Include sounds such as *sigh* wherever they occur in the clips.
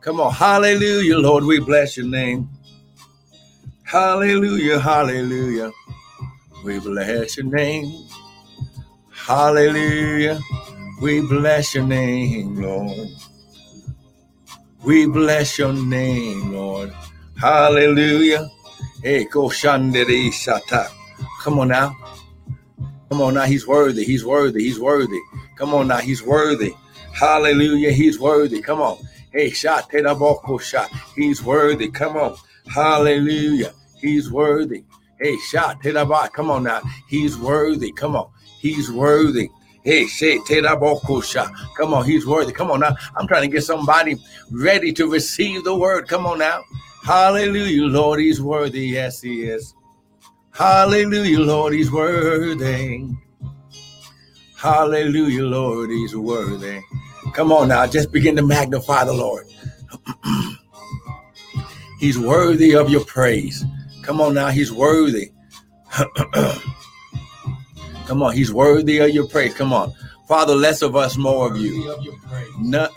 Come on. Hallelujah, Lord. We bless your name. Hallelujah, hallelujah. We bless your name. Hallelujah. We bless your name, Lord. We bless your name, Lord. Hallelujah. Hey, go shata. Come on now. Come on now. He's worthy. He's worthy. He's worthy. Come on now. He's worthy. Hallelujah. He's worthy. Come on. Hey, shot oh, shot. He's worthy. Come on. Hallelujah. He's worthy. Hey, shot Come on now. He's worthy. Come on. He's worthy. Hey, say oh, Come on, he's worthy. Come on now. I'm trying to get somebody ready to receive the word. Come on now. Hallelujah, Lord, he's worthy. Yes, he is. Hallelujah, Lord, he's worthy. Hallelujah, Lord, he's worthy. Come on now, just begin to magnify the Lord. *clears throat* he's worthy of your praise. Come on now, he's worthy. *clears throat* Come on, he's worthy of your praise. Come on. Father, less of us, more of you. None,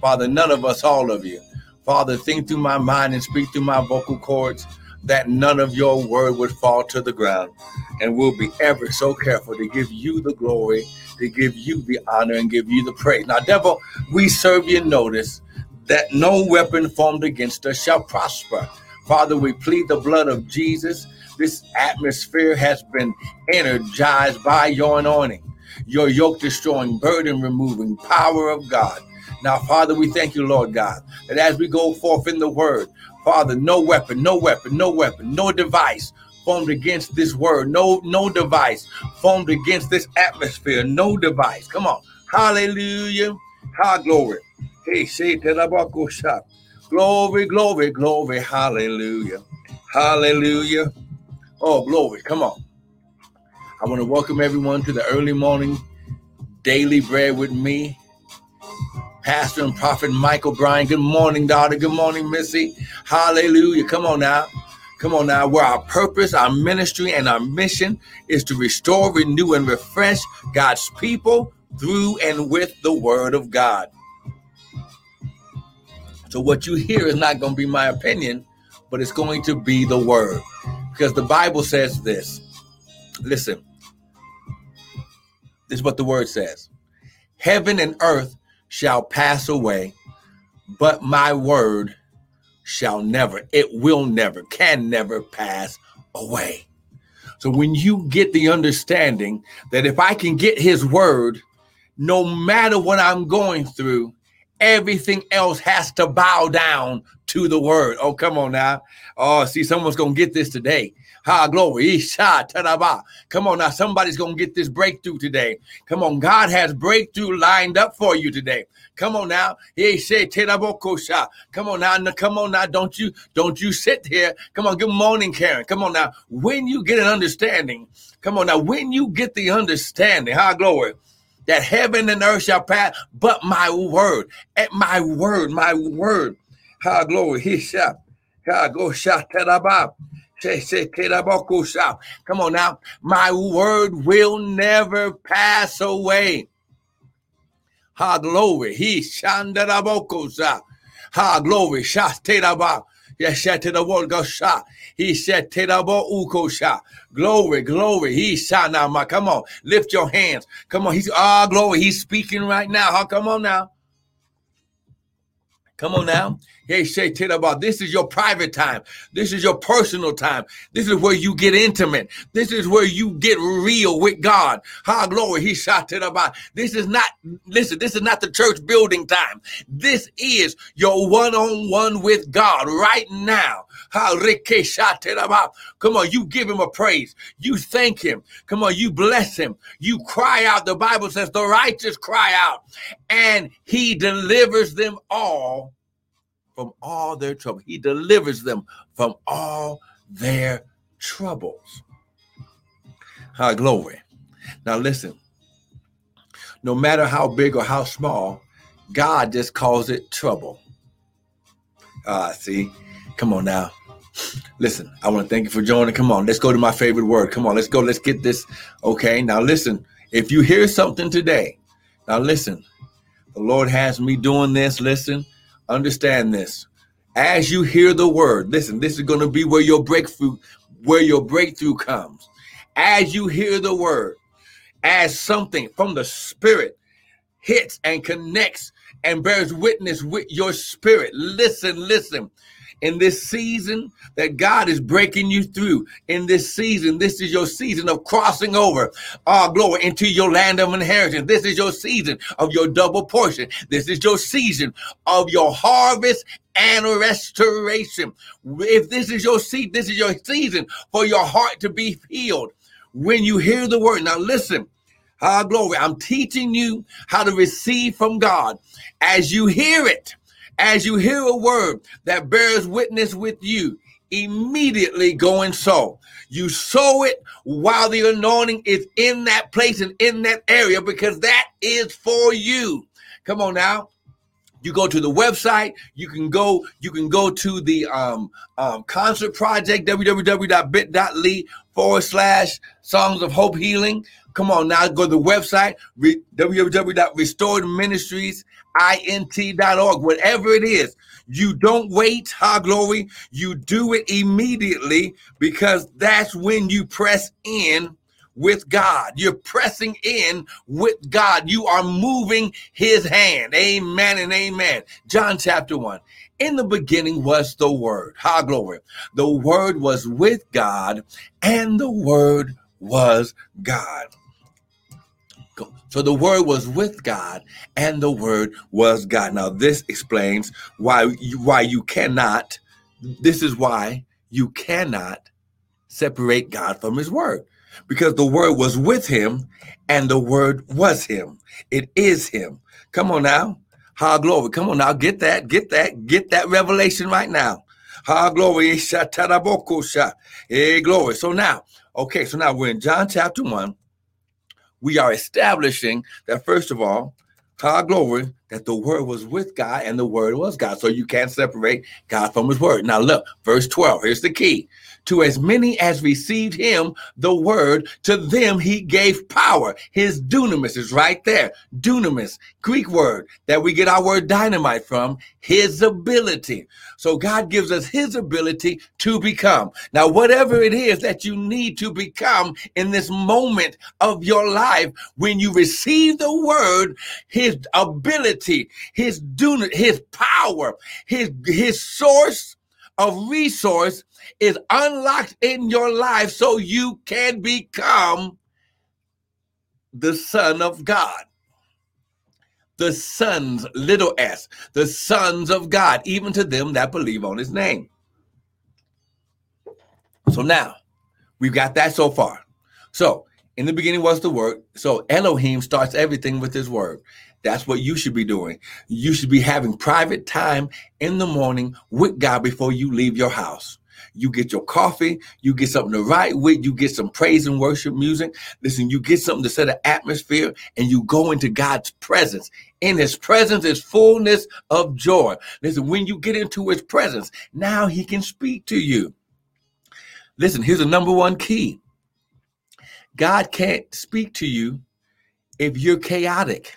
Father, none of us, all of you. Father, think through my mind and speak through my vocal cords that none of your word would fall to the ground. And we'll be ever so careful to give you the glory, to give you the honor, and give you the praise. Now, devil, we serve you notice that no weapon formed against us shall prosper. Father, we plead the blood of Jesus. This atmosphere has been energized by your anointing, your yoke destroying, burden removing power of God. Now, Father, we thank you, Lord God, that as we go forth in the word, Father, no weapon, no weapon, no weapon, no device formed against this word, no, no device formed against this atmosphere, no device. Come on. Hallelujah. High glory. Hey, say to Glory, glory, glory. Hallelujah. Hallelujah. Oh, glory. Come on. I want to welcome everyone to the early morning daily bread with me. Pastor and Prophet Michael Bryan. Good morning, daughter. Good morning, Missy. Hallelujah. Come on now. Come on now. Where our purpose, our ministry, and our mission is to restore, renew, and refresh God's people through and with the Word of God. So, what you hear is not going to be my opinion, but it's going to be the Word. Because the Bible says this. Listen, this is what the Word says Heaven and earth shall pass away, but my word shall never, it will never, can never pass away. So when you get the understanding that if I can get his word, no matter what I'm going through, everything else has to bow down to the word. Oh, come on now. Oh, see, someone's going to get this today. Ha, glory. Come on now. Somebody's going to get this breakthrough today. Come on. God has breakthrough lined up for you today. Come on now. He said, Come on now. Come on now. Don't you, don't you sit here. Come on. Good morning, Karen. Come on now. When you get an understanding, come on now. When you get the understanding, ha, glory that heaven and earth shall pass, but my word, at my word, my word. Ha, glory. He shall. Ha, shot. Come on now. My word will never pass away. Ha glory. He shandarabokosa. Ha glory. Shateraba. Yesheterabokosha. He said terabo ukosha. Glory, glory. He shanama. Come on. Lift your hands. Come on. He's ah glory. He's speaking right now. Come on now. Come on now. Hey, Shay about this is your private time. This is your personal time. This is where you get intimate. This is where you get real with God. How glory. He shot it about. This is not, listen, this is not the church building time. This is your one-on-one with God right now. Come on, you give him a praise. You thank him. Come on, you bless him. You cry out. The Bible says the righteous cry out and he delivers them all from all their trouble. He delivers them from all their troubles. High glory. Now listen, no matter how big or how small, God just calls it trouble. Ah, see, come on now. Listen, I want to thank you for joining. Come on, let's go to my favorite word. Come on, let's go. Let's get this. Okay, now listen. If you hear something today, now listen. The Lord has me doing this. Listen, understand this. As you hear the word, listen, this is going to be where your breakthrough, where your breakthrough comes. As you hear the word, as something from the spirit hits and connects and bears witness with your spirit. Listen, listen in this season that God is breaking you through. In this season, this is your season of crossing over, our glory, into your land of inheritance. This is your season of your double portion. This is your season of your harvest and restoration. If this is your seed, this is your season for your heart to be healed. When you hear the word, now listen. Ah, glory. I'm teaching you how to receive from God as you hear it as you hear a word that bears witness with you, immediately go and sow. You sow it while the anointing is in that place and in that area because that is for you. Come on now. You go to the website. You can go. You can go to the um, um, concert project www.bit.ly forward slash Songs of Hope Healing. Come on now, go to the website re- www.restoredministries whatever it is. You don't wait, ha glory. You do it immediately because that's when you press in with God. You're pressing in with God. You are moving his hand. Amen and amen. John chapter 1. In the beginning was the Word. High glory. The Word was with God, and the Word was God. So the word was with God and the word was God. Now this explains why you, why you cannot this is why you cannot separate God from his word. Because the word was with him and the word was him. It is him. Come on now. Ha glory. Come on now. Get that. Get that. Get that revelation right now. Ha glory. Hey glory. So now, okay, so now we're in John chapter 1 we are establishing that first of all, God glory, that the word was with God and the word was God. So you can't separate God from his word. Now look, verse 12, here's the key. To as many as received him, the word, to them he gave power. His dunamis is right there. Dunamis, Greek word that we get our word dynamite from, his ability. So God gives us his ability to become. Now, whatever it is that you need to become in this moment of your life, when you receive the word, his ability, his dunamis, his power, his, his source of resource is unlocked in your life so you can become the Son of God. The sons, little s, the sons of God, even to them that believe on his name. So now we've got that so far. So in the beginning was the word. So Elohim starts everything with his word. That's what you should be doing. You should be having private time in the morning with God before you leave your house. You get your coffee, you get something to write with, you get some praise and worship music. Listen, you get something to set an atmosphere and you go into God's presence. In his presence is fullness of joy. Listen, when you get into his presence, now he can speak to you. Listen, here's the number one key God can't speak to you if you're chaotic,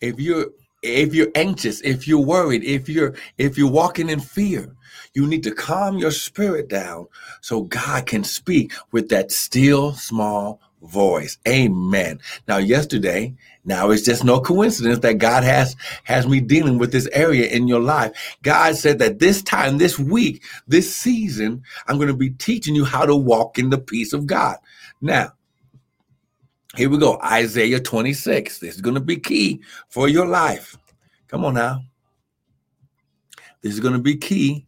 if you're if you're anxious, if you're worried, if you're if you're walking in fear. You need to calm your spirit down so God can speak with that still small voice. Amen. Now, yesterday, now it's just no coincidence that God has has me dealing with this area in your life. God said that this time, this week, this season, I'm going to be teaching you how to walk in the peace of God. Now, here we go. Isaiah 26. This is going to be key for your life. Come on now. This is going to be key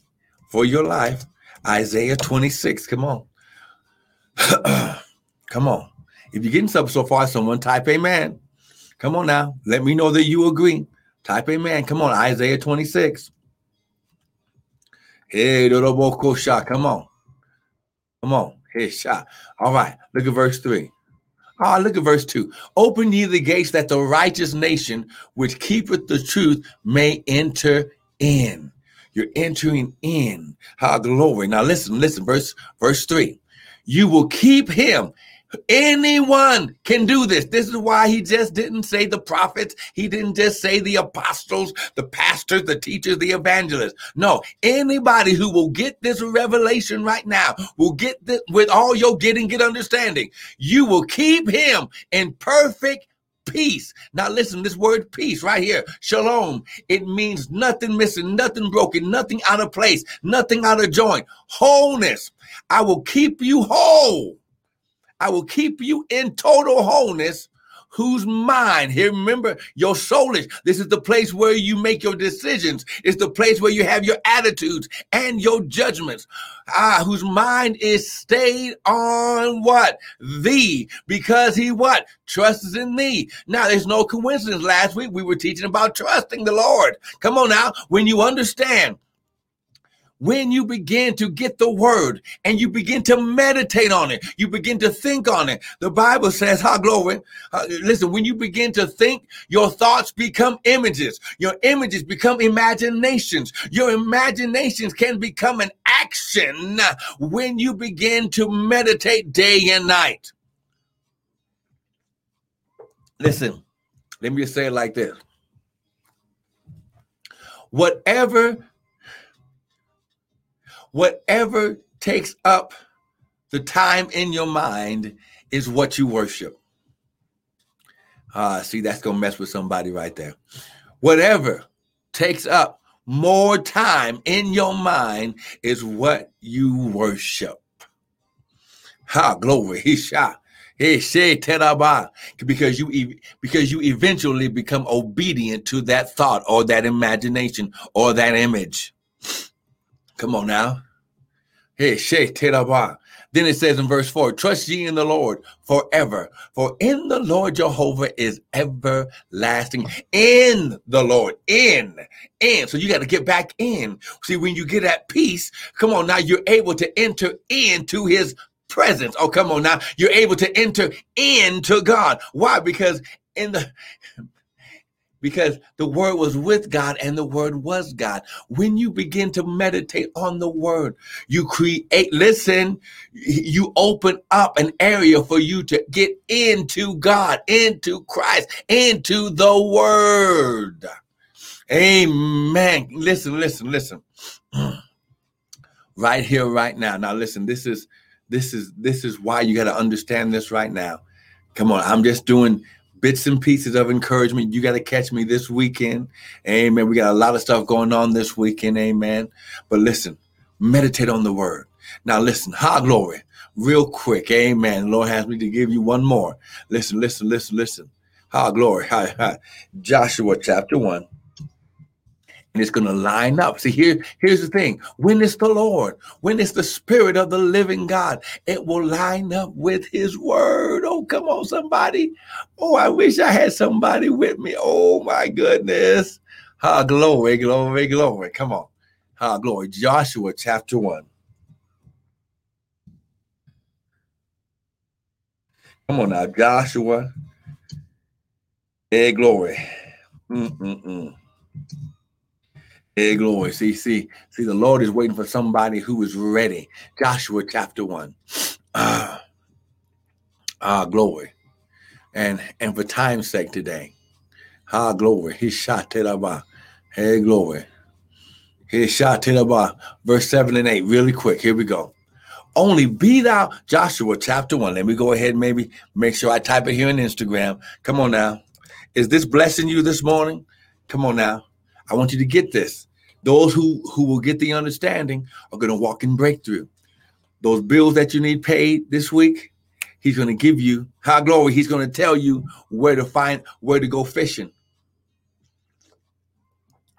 for your life. Isaiah 26. Come on. *clears throat* Come on. If you're getting something so far, someone type amen. Come on now. Let me know that you agree. Type amen. Come on. Isaiah 26. Hey, Little Boko Shah. Come on. Come on. Hey, shot. All right. Look at verse 3. Ah, look at verse 2. Open ye the gates that the righteous nation which keepeth the truth may enter in. You're entering in. How glory. Now listen, listen, verse verse 3. You will keep him Anyone can do this. This is why he just didn't say the prophets. He didn't just say the apostles, the pastors, the teachers, the evangelists. No, anybody who will get this revelation right now will get this with all your getting, get understanding. You will keep him in perfect peace. Now listen, this word peace right here, shalom, it means nothing missing, nothing broken, nothing out of place, nothing out of joint, wholeness. I will keep you whole. I will keep you in total wholeness whose mind here remember your soul is this is the place where you make your decisions. It's the place where you have your attitudes and your judgments. Ah whose mind is stayed on what? Thee. Because he what? Trusts in thee. Now there's no coincidence. Last week we were teaching about trusting the lord. Come on now. When you understand when you begin to get the word and you begin to meditate on it, you begin to think on it. The Bible says, "How glory." Uh, listen, when you begin to think, your thoughts become images. Your images become imaginations. Your imaginations can become an action when you begin to meditate day and night. Listen, let me just say it like this. Whatever Whatever takes up the time in your mind is what you worship. Ah, see, that's gonna mess with somebody right there. Whatever takes up more time in your mind is what you worship. Ha, glory. He shot. Because you because you eventually become obedient to that thought or that imagination or that image. Come on now. Hey, Then it says in verse 4 Trust ye in the Lord forever, for in the Lord Jehovah is everlasting. In the Lord, in, in. So you got to get back in. See, when you get at peace, come on now, you're able to enter into his presence. Oh, come on now. You're able to enter into God. Why? Because in the because the word was with God and the word was God. When you begin to meditate on the word, you create, listen, you open up an area for you to get into God, into Christ, into the word. Amen. Listen, listen, listen. Right here, right now. Now listen, this is this is this is why you got to understand this right now. Come on, I'm just doing bits and pieces of encouragement. You got to catch me this weekend. Amen. We got a lot of stuff going on this weekend. Amen. But listen, meditate on the word. Now listen, high glory, real quick. Amen. Lord has me to give you one more. Listen, listen, listen, listen. High glory. Hi, hi. Joshua chapter 1 and it's going to line up. See, here, here's the thing. When it's the Lord, when it's the Spirit of the living God, it will line up with His Word. Oh, come on, somebody. Oh, I wish I had somebody with me. Oh, my goodness. Ah, glory, glory, glory. Come on. Ah, glory. Joshua chapter 1. Come on now, Joshua. Hey, glory. Mm-mm-mm. Hey, glory. See, see, see, the Lord is waiting for somebody who is ready. Joshua chapter one. Ah, ah, glory. And and for time's sake today. Ah, glory. He shot it Hey, glory. He shot it Verse 7 and 8. Really quick. Here we go. Only be thou Joshua chapter 1. Let me go ahead and maybe make sure I type it here on Instagram. Come on now. Is this blessing you this morning? Come on now. I want you to get this. Those who who will get the understanding are going to walk in breakthrough. Those bills that you need paid this week, he's going to give you high glory. He's going to tell you where to find where to go fishing.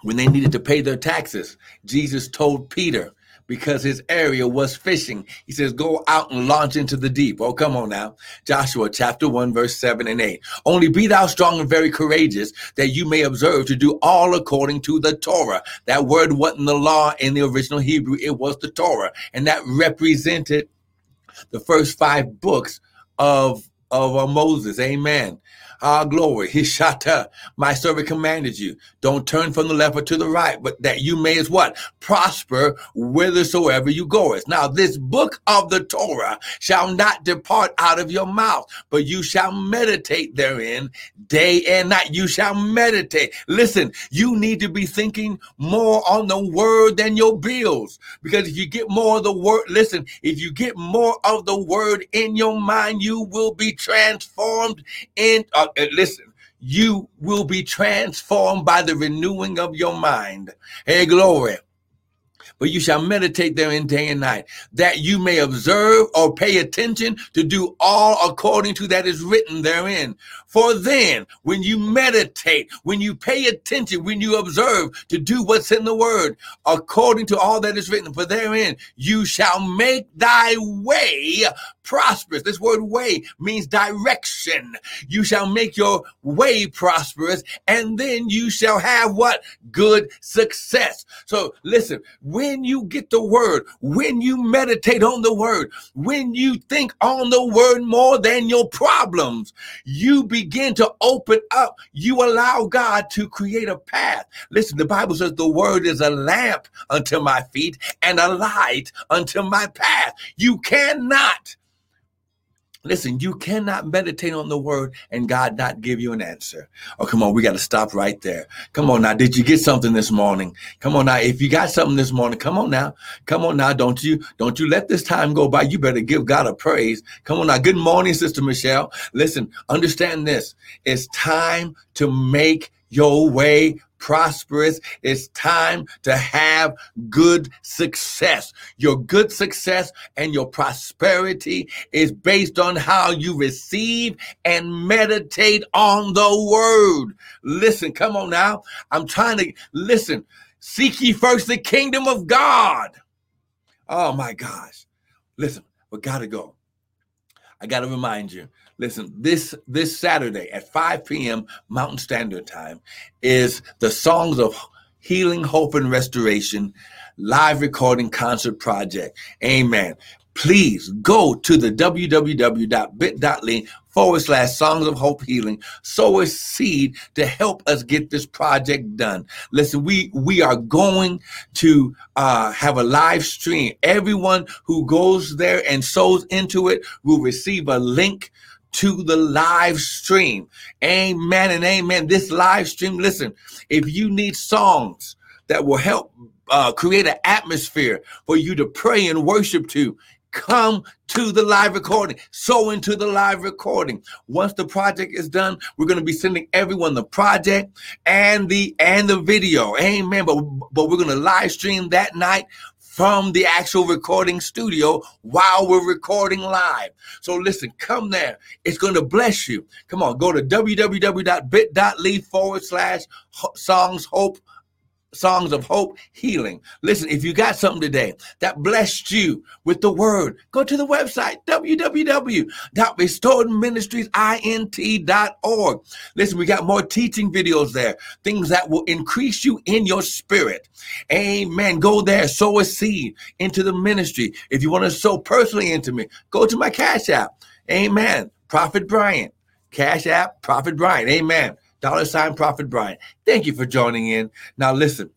When they needed to pay their taxes, Jesus told Peter, because his area was fishing. He says, Go out and launch into the deep. Oh, come on now. Joshua chapter 1, verse 7 and 8. Only be thou strong and very courageous, that you may observe to do all according to the Torah. That word wasn't the law in the original Hebrew, it was the Torah. And that represented the first five books of, of uh, Moses. Amen. Ah, glory. Hishata. My servant commanded you. Don't turn from the left or to the right, but that you may as what? Prosper whithersoever you goest. Now, this book of the Torah shall not depart out of your mouth, but you shall meditate therein day and night. You shall meditate. Listen, you need to be thinking more on the word than your bills. Because if you get more of the word, listen, if you get more of the word in your mind, you will be transformed in, uh, uh, listen, you will be transformed by the renewing of your mind. Hey, glory but you shall meditate therein day and night, that you may observe or pay attention to do all according to that is written therein. For then, when you meditate, when you pay attention, when you observe to do what's in the word, according to all that is written, for therein you shall make thy way prosperous. This word way means direction. You shall make your way prosperous, and then you shall have what? Good success. So listen, when you get the word, when you meditate on the word, when you think on the word more than your problems, you begin to open up. You allow God to create a path. Listen, the Bible says the word is a lamp unto my feet and a light unto my path. You cannot Listen, you cannot meditate on the word and God not give you an answer. Oh, come on, we got to stop right there. Come on now. Did you get something this morning? Come on now. If you got something this morning, come on now. Come on now. Don't you, don't you let this time go by. You better give God a praise. Come on now. Good morning, Sister Michelle. Listen, understand this. It's time to make your way prosperous. It's time to have good success. Your good success and your prosperity is based on how you receive and meditate on the word. Listen, come on now. I'm trying to listen. Seek ye first the kingdom of God. Oh my gosh. Listen, we gotta go. I gotta remind you Listen, this this Saturday at 5 p.m. Mountain Standard Time is the Songs of Healing, Hope, and Restoration live recording concert project. Amen. Please go to the www.bit.ly forward slash songs of hope healing sow a seed to help us get this project done listen we we are going to uh, have a live stream everyone who goes there and sows into it will receive a link to the live stream. Amen and amen. This live stream, listen, if you need songs that will help uh, create an atmosphere for you to pray and worship to, come to the live recording so into the live recording once the project is done we're going to be sending everyone the project and the and the video amen but but we're going to live stream that night from the actual recording studio while we're recording live. So listen, come there. It's going to bless you. Come on, go to www.bit.ly forward slash songs hope songs of hope, healing. Listen, if you got something today that blessed you with the word, go to the website, www.restoredministriesint.org. Listen, we got more teaching videos there, things that will increase you in your spirit. Amen. Go there, sow a seed into the ministry. If you want to sow personally into me, go to my Cash App. Amen. Prophet Bryant. Cash App, Prophet Bryant. Amen dollar sign Prophet Brian. Thank you for joining in. Now, listen,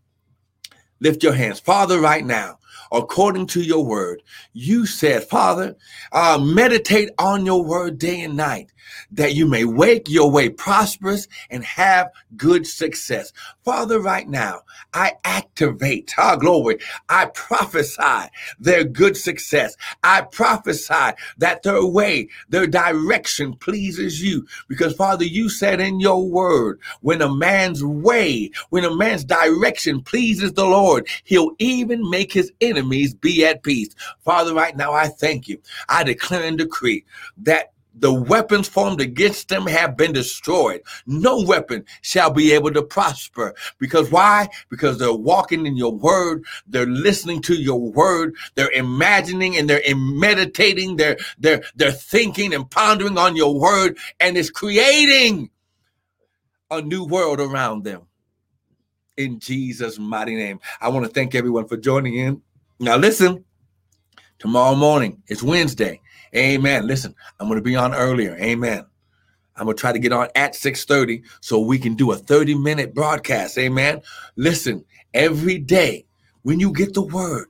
lift your hands. Father, right now, according to your word, you said, Father, uh, meditate on your word day and night that you may wake your way prosperous and have good success. Father, right now, I activate, our glory, I prophesy their good success. I prophesy that their way, their direction pleases you. Because, Father, you said in your word, when a man's way, when a man's direction pleases the Lord, he'll even make his enemies be at peace. Father, right now, I thank you. I declare and decree that the weapons formed against them have been destroyed. No weapon shall be able to prosper. Because why? Because they're walking in your word. They're listening to your word. They're imagining and they're meditating. They're, they're, they're thinking and pondering on your word and it's creating a new world around them. In Jesus' mighty name. I want to thank everyone for joining in. Now listen, tomorrow morning, it's Wednesday. Amen. Listen, I'm going to be on earlier. Amen. I'm gonna try to get on at 6:30 so we can do a 30 minute broadcast. Amen. Listen, every day when you get the word,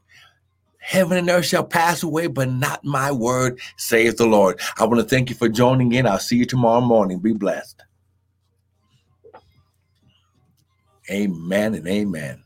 heaven and earth shall pass away, but not my word, saith the Lord. I want to thank you for joining in. I'll see you tomorrow morning. Be blessed. Amen and amen.